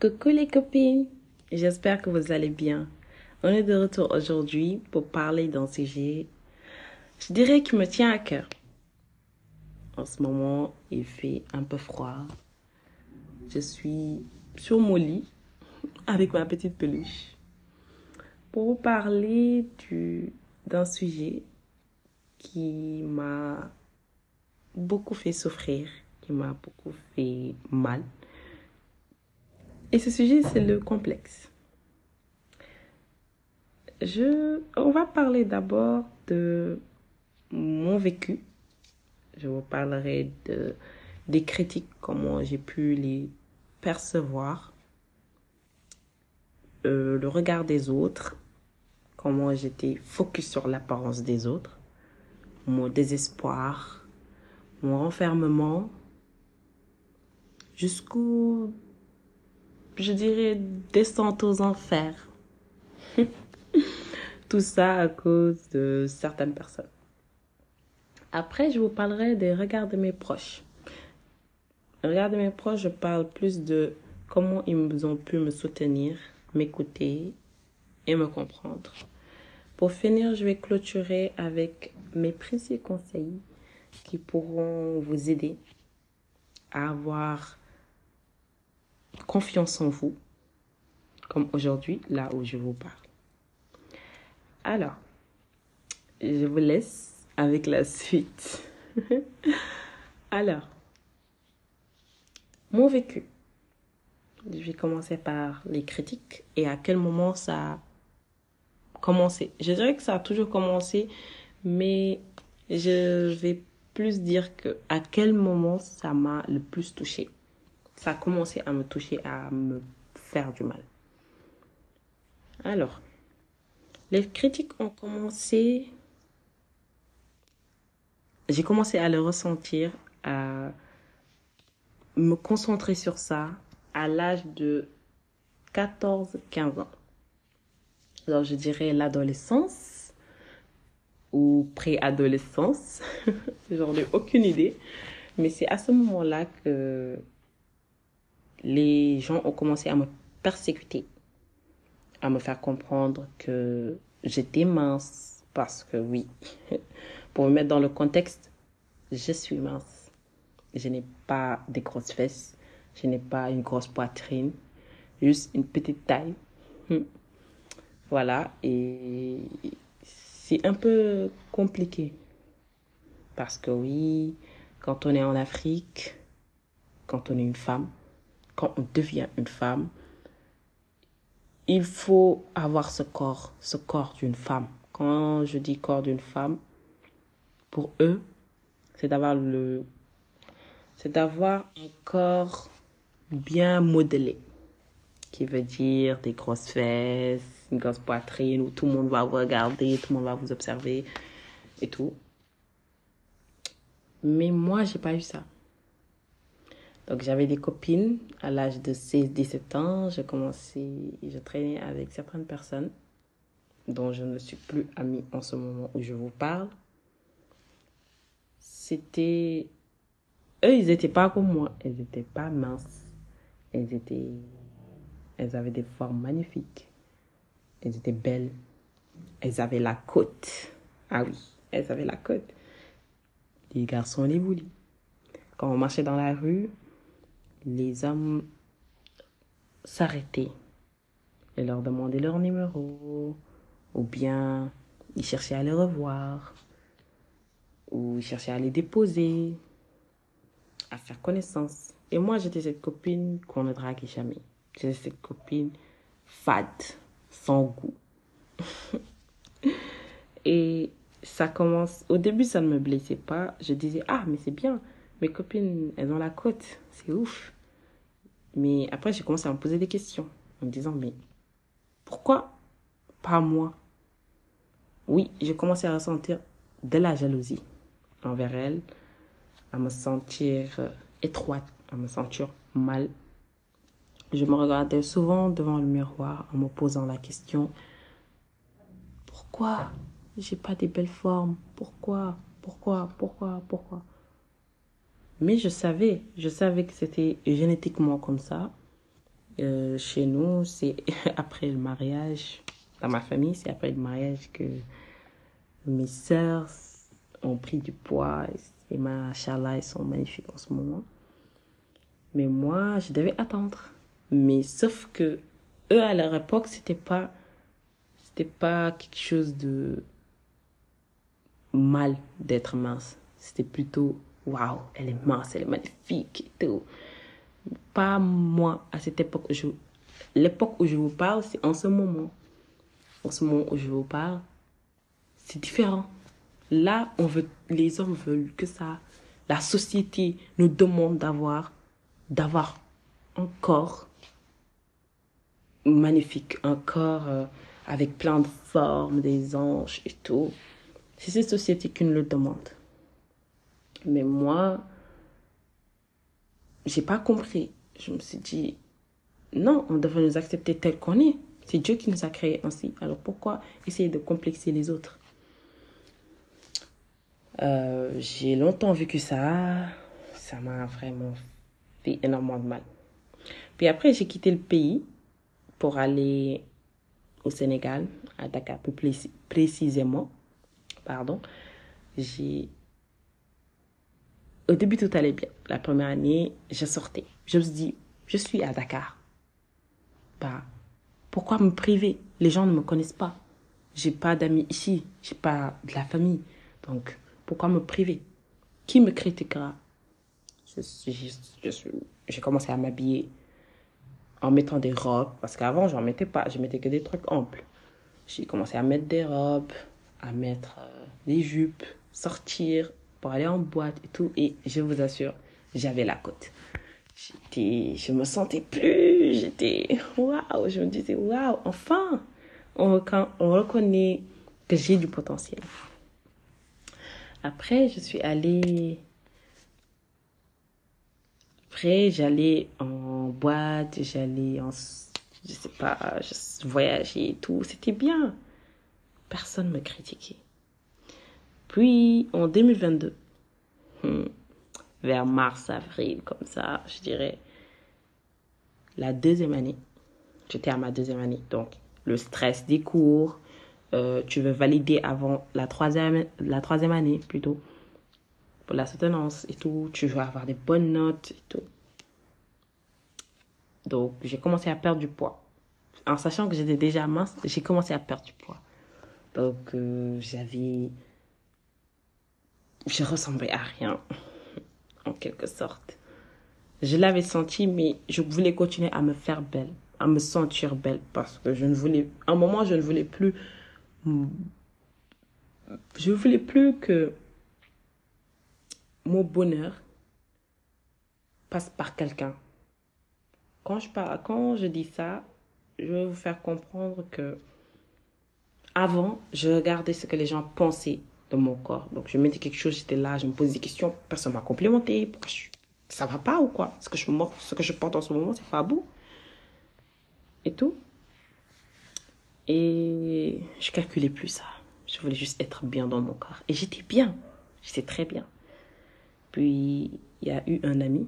Coucou les copines, j'espère que vous allez bien. On est de retour aujourd'hui pour parler d'un sujet, je dirais, qui me tient à cœur. En ce moment, il fait un peu froid. Je suis sur mon lit avec ma petite peluche pour vous parler d'un sujet qui m'a beaucoup fait souffrir, qui m'a beaucoup fait mal. Et ce sujet, c'est le complexe. Je, on va parler d'abord de mon vécu. Je vous parlerai de, des critiques, comment j'ai pu les percevoir, euh, le regard des autres, comment j'étais focus sur l'apparence des autres, mon désespoir, mon renfermement, jusqu'au, je dirais, descente aux enfers. Tout ça à cause de certaines personnes. Après, je vous parlerai des regards de mes proches. Regards de mes proches, je parle plus de comment ils ont pu me soutenir, m'écouter et me comprendre. Pour finir, je vais clôturer avec mes précieux conseils qui pourront vous aider à avoir confiance en vous, comme aujourd'hui, là où je vous parle. Alors, je vous laisse avec la suite. Alors, mon vécu. Je vais commencer par les critiques et à quel moment ça commencé. Je dirais que ça a toujours commencé, mais je vais plus dire que à quel moment ça m'a le plus touché. Ça a commencé à me toucher, à me faire du mal. Alors, les critiques ont commencé. J'ai commencé à le ressentir, à me concentrer sur ça à l'âge de 14-15 ans. Alors, je dirais l'adolescence ou préadolescence. J'en ai aucune idée. Mais c'est à ce moment-là que les gens ont commencé à me persécuter à me faire comprendre que j'étais mince parce que oui, pour me mettre dans le contexte, je suis mince. Je n'ai pas des grosses fesses, je n'ai pas une grosse poitrine, juste une petite taille. Voilà, et c'est un peu compliqué. Parce que oui, quand on est en Afrique, quand on est une femme, quand on devient une femme, il faut avoir ce corps, ce corps d'une femme. Quand je dis corps d'une femme, pour eux, c'est d'avoir le, c'est d'avoir un corps bien modelé, qui veut dire des grosses fesses, une grosse poitrine où tout le monde va vous regarder, tout le monde va vous observer et tout. Mais moi, j'ai pas eu ça. Donc j'avais des copines à l'âge de 16-17 ans. J'ai commencé, je traînais avec certaines personnes dont je ne suis plus amie en ce moment où je vous parle. C'était... Eux, ils n'étaient pas comme moi. Elles n'étaient pas minces. Elles étaient... Elles avaient des formes magnifiques. Elles étaient belles. Elles avaient la côte. Ah oui, elles avaient la côte. Les garçons les voulaient. Quand on marchait dans la rue, les hommes s'arrêtaient et leur demandaient leur numéro, ou bien ils cherchaient à les revoir, ou ils cherchaient à les déposer, à faire connaissance. Et moi, j'étais cette copine qu'on ne draguait jamais. J'étais cette copine fade, sans goût. et ça commence. Au début, ça ne me blessait pas. Je disais, ah, mais c'est bien. Mes copines, elles ont la côte. C'est ouf. Mais après, j'ai commencé à me poser des questions en me disant, mais pourquoi pas moi? Oui, j'ai commencé à ressentir de la jalousie envers elle, à me sentir euh, étroite, à me sentir mal. Je me regardais souvent devant le miroir en me posant la question, pourquoi j'ai pas des belles formes? Pourquoi? Pourquoi? Pourquoi? Pourquoi? Mais je savais, je savais que c'était génétiquement comme ça. Euh, chez nous, c'est après le mariage, dans ma famille, c'est après le mariage que mes sœurs ont pris du poids et ma machallah, elles sont magnifiques en ce moment. Mais moi, je devais attendre. Mais sauf que eux, à leur époque, c'était pas, c'était pas quelque chose de mal d'être mince. C'était plutôt, waouh, elle est mince, elle est magnifique et tout. Pas moi, à cette époque. Je, l'époque où je vous parle, c'est en ce moment. En ce moment où je vous parle, c'est différent. Là, on veut, les hommes veulent que ça. La société nous demande d'avoir, d'avoir un corps magnifique, un corps euh, avec plein de formes, des anges et tout. C'est cette société qui nous le demande. Mais moi, j'ai pas compris. Je me suis dit, non, on devrait nous accepter tel qu'on est. C'est Dieu qui nous a créés ainsi. Alors pourquoi essayer de complexer les autres? Euh, J'ai longtemps vécu ça. Ça m'a vraiment fait énormément de mal. Puis après, j'ai quitté le pays pour aller au Sénégal, à Dakar plus précisément. Pardon. J'ai au début, tout allait bien. La première année, je sortais. Je me suis dit, je suis à Dakar. Bah, pourquoi me priver? Les gens ne me connaissent pas. J'ai pas d'amis ici. J'ai pas de la famille. Donc, pourquoi me priver? Qui me critiquera? J'ai commencé à m'habiller en mettant des robes. Parce qu'avant, je n'en mettais pas. Je mettais que des trucs amples. J'ai commencé à mettre des robes, à mettre euh, des jupes, sortir, pour aller en boîte et tout. Et je vous assure, j'avais la côte. J'étais, je me sentais plus, j'étais, waouh, je me disais, waouh, enfin, on, on reconnaît que j'ai du potentiel. Après, je suis allée, après, j'allais en boîte, j'allais en, je sais pas, je voyageais et tout, c'était bien. Personne me critiquait. Puis en 2022, hmm, vers mars, avril, comme ça, je dirais, la deuxième année, j'étais à ma deuxième année, donc le stress des cours, euh, tu veux valider avant la troisième, la troisième année plutôt, pour la soutenance et tout, tu veux avoir des bonnes notes et tout. Donc j'ai commencé à perdre du poids. En sachant que j'étais déjà mince, j'ai commencé à perdre du poids. Donc euh, j'avais je ressemblais à rien, en quelque sorte. Je l'avais senti, mais je voulais continuer à me faire belle, à me sentir belle, parce que je ne voulais, à un moment, je ne voulais plus, je voulais plus que mon bonheur passe par quelqu'un. Quand je, parle, quand je dis ça, je veux vous faire comprendre que avant, je regardais ce que les gens pensaient de mon corps. Donc, je mettais quelque chose, j'étais là, je me posais des questions, personne m'a complimenté. Pourquoi je... Ça va pas ou quoi? Ce que je ce que je porte en ce moment, c'est pas beau. Et tout. Et je calculais plus ça. Je voulais juste être bien dans mon corps. Et j'étais bien. J'étais très bien. Il y a eu un ami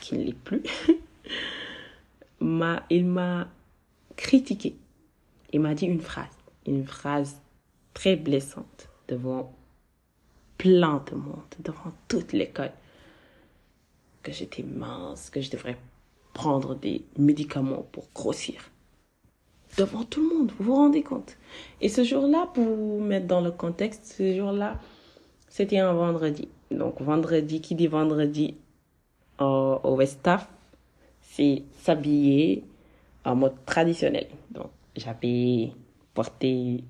qui ne l'est plus. il m'a critiqué. Il m'a dit une phrase. Une phrase très blessante devant plein de monde, devant toute l'école, que j'étais mince, que je devrais prendre des médicaments pour grossir. Devant tout le monde, vous vous rendez compte? Et ce jour-là, pour vous mettre dans le contexte, ce jour-là, c'était un vendredi. Donc vendredi, qui dit vendredi au, au Westaf, c'est s'habiller en mode traditionnel. Donc j'avais porté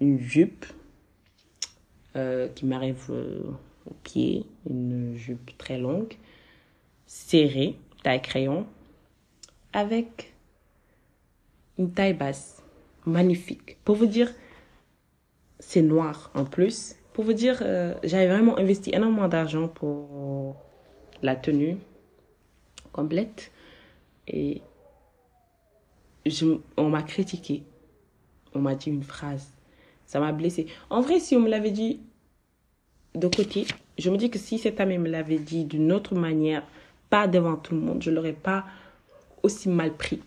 une jupe euh, qui m'arrive euh, au pied, une jupe très longue, serrée, taille crayon, avec une taille basse, magnifique. Pour vous dire, c'est noir en plus. Pour vous dire, euh, j'avais vraiment investi énormément d'argent pour la tenue complète. Et je, on m'a critiqué. On m'a dit une phrase ça m'a blessé. En vrai, si on me l'avait dit de côté, je me dis que si cet ami me l'avait dit d'une autre manière, pas devant tout le monde, je l'aurais pas aussi mal pris.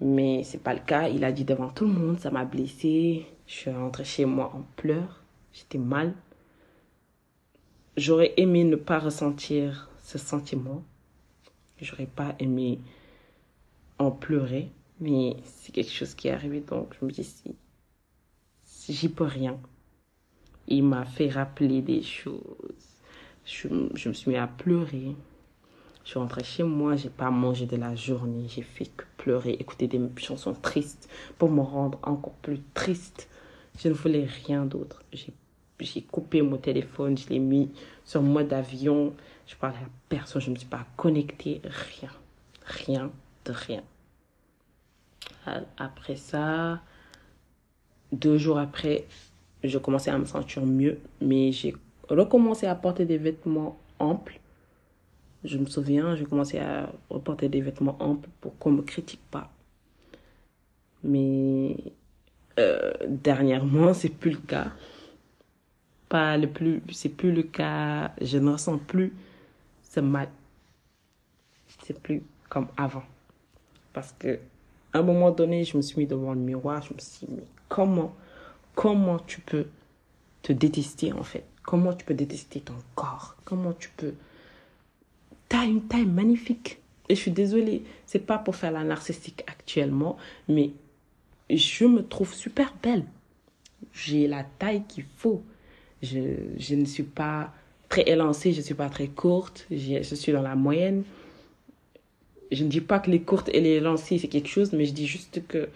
Mais c'est pas le cas. Il a dit devant tout le monde, ça m'a blessé. Je suis rentrée chez moi en pleurs. J'étais mal. J'aurais aimé ne pas ressentir ce sentiment. J'aurais pas aimé en pleurer. Mais c'est quelque chose qui est arrivé. Donc je me dis si, j'y peux rien. Il m'a fait rappeler des choses. Je, je me suis mis à pleurer. Je suis rentrée chez moi, j'ai pas mangé de la journée, j'ai fait que pleurer, écouter des chansons tristes pour me rendre encore plus triste. Je ne voulais rien d'autre. J'ai coupé mon téléphone, je l'ai mis sur mode avion. Je parlais à personne, je ne me suis pas connectée, rien. Rien de rien. Après ça, deux jours après, je commençais à me sentir mieux, mais j'ai recommencé à porter des vêtements amples je me souviens, j'ai commencé à reporter des vêtements amples pour qu'on me critique pas. Mais euh, dernièrement, c'est plus le cas. Pas le plus, c'est plus le cas. Je ne ressens plus ce mal. C'est plus comme avant. Parce que à un moment donné, je me suis mis devant le miroir, je me suis dit, mais comment, comment tu peux te détester en fait? Comment tu peux détester ton corps? Comment tu peux T'as une taille magnifique. Et je suis désolée, c'est pas pour faire la narcissique actuellement, mais je me trouve super belle. J'ai la taille qu'il faut. Je, je, ne suis pas très élancée, je ne suis pas très courte, je, je, suis dans la moyenne. Je ne dis pas que les courtes et les élancées, c'est quelque chose, mais je dis juste que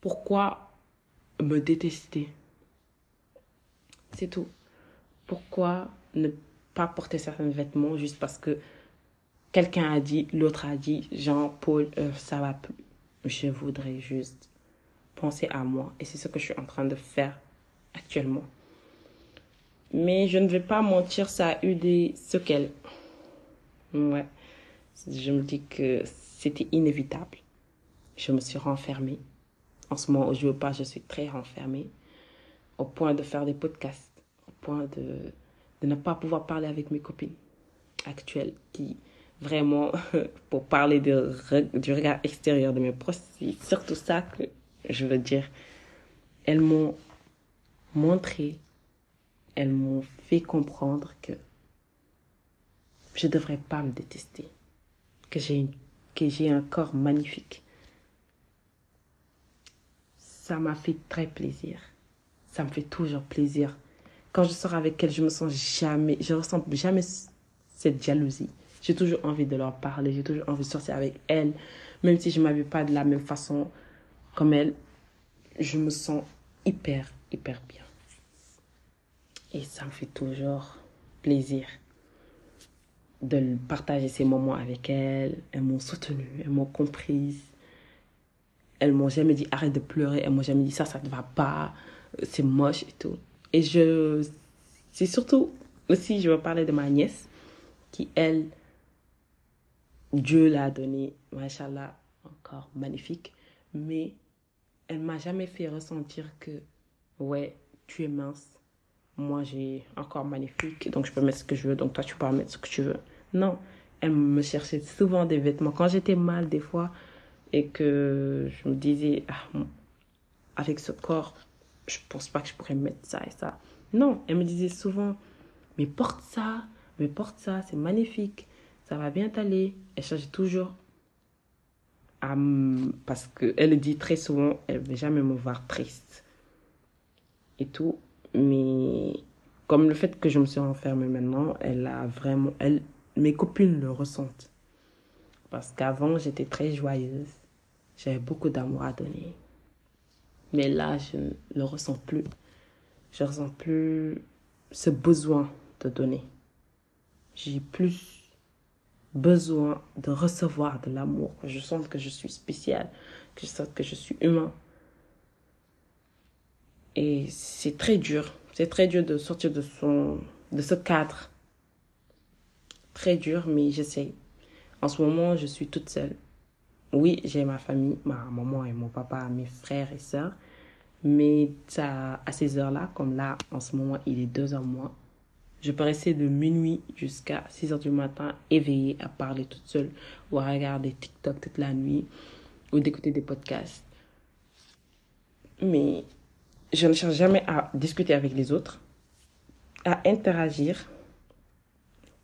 pourquoi me détester? C'est tout. Pourquoi ne pas porter certains vêtements juste parce que quelqu'un a dit, l'autre a dit, Jean-Paul, euh, ça va plus. Je voudrais juste penser à moi. Et c'est ce que je suis en train de faire actuellement. Mais je ne vais pas mentir, ça a eu des séquelles. Ouais. Je me dis que c'était inévitable. Je me suis renfermée. En ce moment où je veux pas, je suis très renfermée. Au point de faire des podcasts. Au point de, de ne pas pouvoir parler avec mes copines actuelles qui vraiment, pour parler de, du regard extérieur de mes proches, c'est surtout ça que je veux dire. Elles m'ont montré, elles m'ont fait comprendre que je ne devrais pas me détester, que j'ai que j'ai un corps magnifique. Ça m'a fait très plaisir. Ça me fait toujours plaisir. Quand je sors avec elles, je me sens jamais, je ressens jamais cette jalousie. J'ai toujours envie de leur parler, j'ai toujours envie de sortir avec elles. Même si je ne m'habille pas de la même façon comme elles, je me sens hyper, hyper bien. Et ça me fait toujours plaisir de partager ces moments avec elles. Elles m'ont soutenue, elles m'ont comprise. Elles m'ont jamais dit arrête de pleurer, elles m'ont jamais dit ça, ça ne va pas, c'est moche et tout. Et je, c'est surtout aussi, je veux parler de ma nièce qui, elle, Dieu l'a donné, machallah, encore magnifique, mais elle m'a jamais fait ressentir que, ouais, tu es mince, moi j'ai encore magnifique, donc je peux mettre ce que je veux, donc toi tu peux mettre ce que tu veux. Non, elle me cherchait souvent des vêtements. Quand j'étais mal des fois et que je me disais, ah, avec ce corps, je pense pas que je pourrais mettre ça et ça. Non, elle me disait souvent, mais porte ça, mais porte ça, c'est magnifique ça va bien t'aller. Elle cherche toujours à parce qu'elle dit très souvent, elle ne veut jamais me voir triste et tout. Mais comme le fait que je me suis enfermée maintenant, elle a vraiment, elle, mes copines le ressentent. Parce qu'avant, j'étais très joyeuse. J'avais beaucoup d'amour à donner. Mais là, je ne le ressens plus. Je ne ressens plus ce besoin de donner. J'ai plus besoin de recevoir de l'amour, que je sente que je suis spécial, que je sente que je suis humain. Et c'est très dur, c'est très dur de sortir de, son, de ce cadre. Très dur, mais j'essaie. En ce moment, je suis toute seule. Oui, j'ai ma famille, ma maman et mon papa, mes frères et sœurs, Mais ça, à ces heures-là, comme là, en ce moment, il est 2 heures moins, je rester de minuit jusqu'à 6 heures du matin éveillée à parler toute seule ou à regarder TikTok toute la nuit ou d'écouter des podcasts. Mais je ne cherche jamais à discuter avec les autres, à interagir.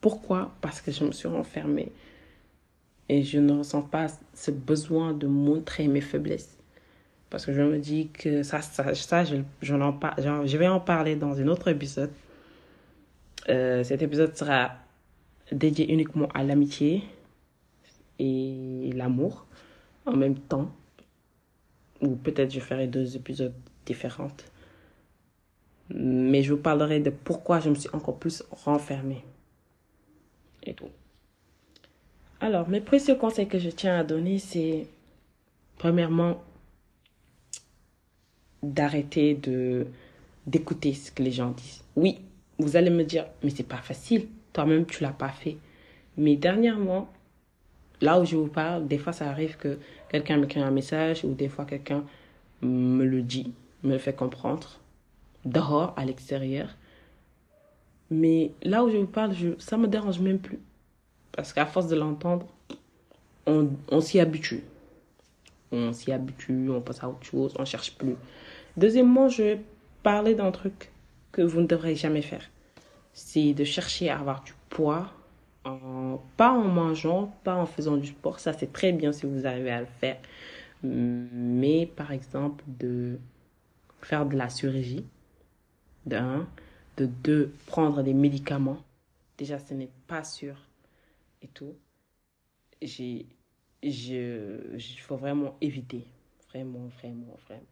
Pourquoi? Parce que je me suis renfermée et je ne ressens pas ce besoin de montrer mes faiblesses. Parce que je me dis que ça, ça, ça je, je vais en parler dans un autre épisode. Euh, cet épisode sera dédié uniquement à l'amitié et l'amour en même temps. Ou peut-être je ferai deux épisodes différents. Mais je vous parlerai de pourquoi je me suis encore plus renfermée. Et tout. Alors, mes précieux conseils que je tiens à donner, c'est premièrement d'arrêter de d'écouter ce que les gens disent. Oui, vous allez me dire, mais c'est pas facile. Toi-même, tu l'as pas fait. Mais dernièrement, là où je vous parle, des fois, ça arrive que quelqu'un m'écrit un message ou des fois, quelqu'un me le dit, me le fait comprendre, dehors, à l'extérieur. Mais là où je vous parle, je, ça me dérange même plus. Parce qu'à force de l'entendre, on, on s'y habitue. On s'y habitue, on passe à autre chose, on cherche plus. Deuxièmement, je vais parler d'un truc que vous ne devrez jamais faire. C'est de chercher à avoir du poids, en, pas en mangeant, pas en faisant du sport. Ça, c'est très bien si vous arrivez à le faire. Mais par exemple, de faire de la chirurgie, d'un, de deux, prendre des médicaments. Déjà, ce n'est pas sûr et tout. J'ai, je, il faut vraiment éviter. Vraiment, vraiment, vraiment.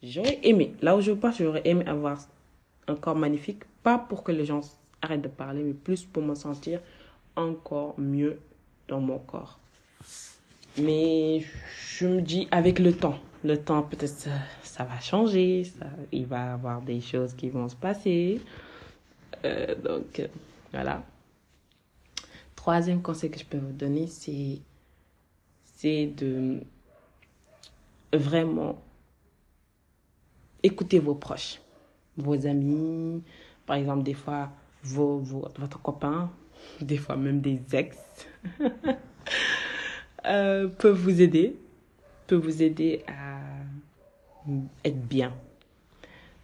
J'aurais aimé, là où je passe, j'aurais aimé avoir un corps magnifique, pas pour que les gens arrêtent de parler, mais plus pour me sentir encore mieux dans mon corps. Mais je me dis avec le temps, le temps peut-être ça, ça, va changer, ça, il va y avoir des choses qui vont se passer. Euh, donc voilà. Troisième conseil que je peux vous donner, c'est c'est de vraiment écouter vos proches vos amis, par exemple, des fois, vos, vos, votre copain, des fois même des ex, euh, peuvent vous aider, peuvent vous aider à être bien.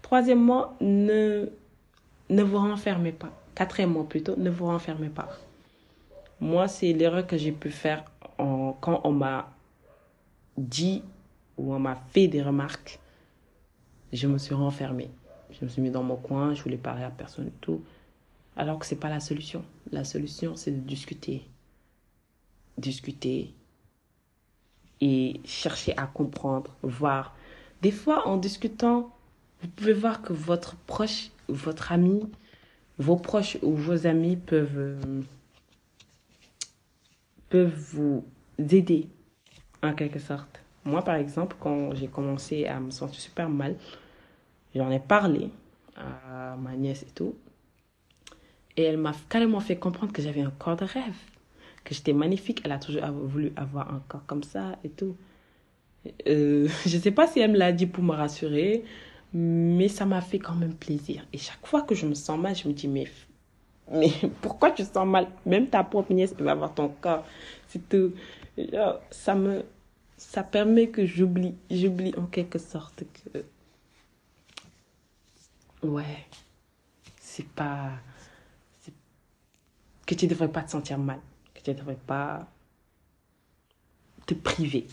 Troisièmement, ne, ne vous renfermez pas. Quatrièmement plutôt, ne vous renfermez pas. Moi, c'est l'erreur que j'ai pu faire quand on m'a dit ou on m'a fait des remarques. Je me suis renfermée. Je me suis mis dans mon coin, je voulais parler à personne et tout. Alors que ce n'est pas la solution. La solution, c'est de discuter. Discuter et chercher à comprendre, voir. Des fois, en discutant, vous pouvez voir que votre proche, votre ami, vos proches ou vos amis peuvent, peuvent vous aider en quelque sorte. Moi, par exemple, quand j'ai commencé à me sentir super mal, J'en ai parlé à ma nièce et tout. Et elle m'a carrément fait comprendre que j'avais un corps de rêve, que j'étais magnifique. Elle a toujours voulu avoir un corps comme ça et tout. Euh, je ne sais pas si elle me l'a dit pour me rassurer, mais ça m'a fait quand même plaisir. Et chaque fois que je me sens mal, je me dis, mais, mais pourquoi tu sens mal? Même ta propre nièce va avoir ton corps. C'est tout. Ça me, ça permet que j'oublie, j'oublie en quelque sorte que ouais, c'est pas. que tu devrais pas te sentir mal, que tu devrais pas te priver.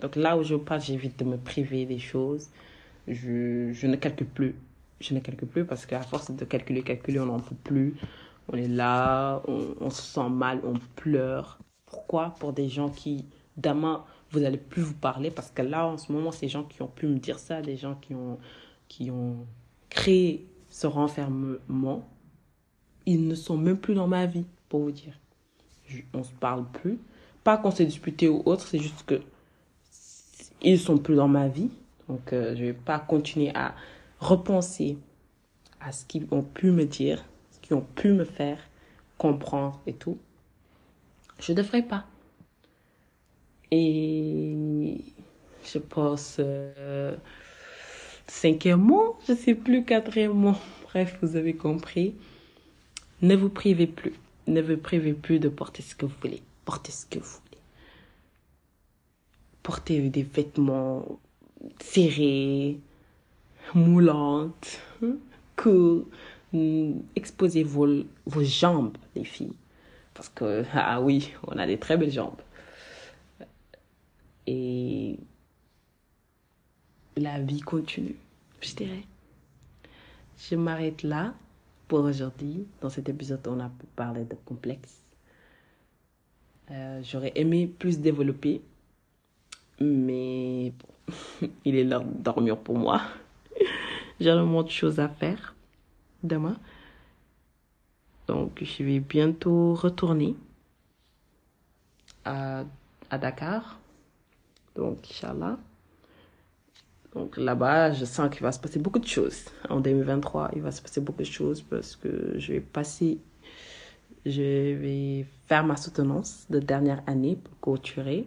Donc là où je passe, j'évite de me priver des choses. Je, je ne calcule plus. Je ne calcule plus parce qu'à force de calculer, calculer, on n'en peut plus. On est là, on, se sent mal, on pleure. Pourquoi? Pour des gens qui, demain, vous n'allez plus vous parler parce que là, en ce moment, ces gens qui ont pu me dire ça, des gens qui ont, qui ont créer ce renfermement, ils ne sont même plus dans ma vie, pour vous dire. on se parle plus. Pas qu'on s'est disputé ou autre, c'est juste que ils sont plus dans ma vie. Donc, euh, je vais pas continuer à repenser à ce qu'ils ont pu me dire, ce qu'ils ont pu me faire comprendre et tout. Je ne devrais pas. Et je pense... Euh, cinquième mois, je sais plus, quatrième mois. Bref, vous avez compris. Ne vous privez plus. Ne vous privez plus de porter ce que vous voulez. Portez ce que vous voulez. Portez des vêtements serrés, moulantes, courts. Exposez vos, vos jambes, les filles. Parce que, ah oui, on a des très belles jambes. Et la vie continue, je dirais. Je m'arrête là pour aujourd'hui. Dans cet épisode, on a parlé de complexe. Euh, J'aurais aimé plus développer, mais bon, il est l'heure de dormir pour moi. J'ai vraiment de choses à faire demain. Donc, je vais bientôt retourner à, à Dakar. Donc, Inch'Allah. Donc là-bas, je sens qu'il va se passer beaucoup de choses. En 2023, il va se passer beaucoup de choses parce que je vais passer, je vais faire ma soutenance de dernière année pour clôturer.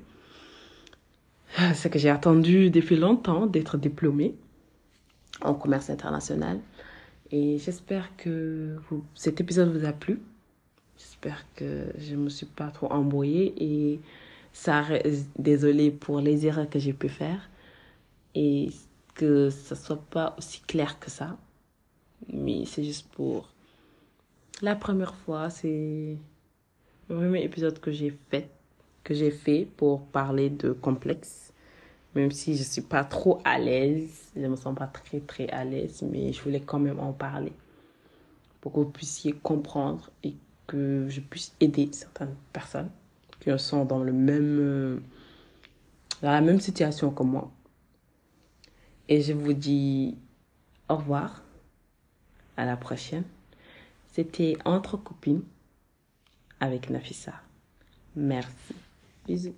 C'est que j'ai attendu depuis longtemps d'être diplômée en commerce international. Et j'espère que cet épisode vous a plu. J'espère que je ne me suis pas trop embrouillée et ça, désolée pour les erreurs que j'ai pu faire et que ça soit pas aussi clair que ça. Mais c'est juste pour la première fois, c'est le premier épisode que j'ai fait, que j'ai fait pour parler de complexe. Même si je suis pas trop à l'aise, je me sens pas très très à l'aise, mais je voulais quand même en parler pour que vous puissiez comprendre et que je puisse aider certaines personnes qui sont dans le même dans la même situation que moi. Et je vous dis au revoir. À la prochaine. C'était Entre copines avec Nafissa. Merci. Bisous.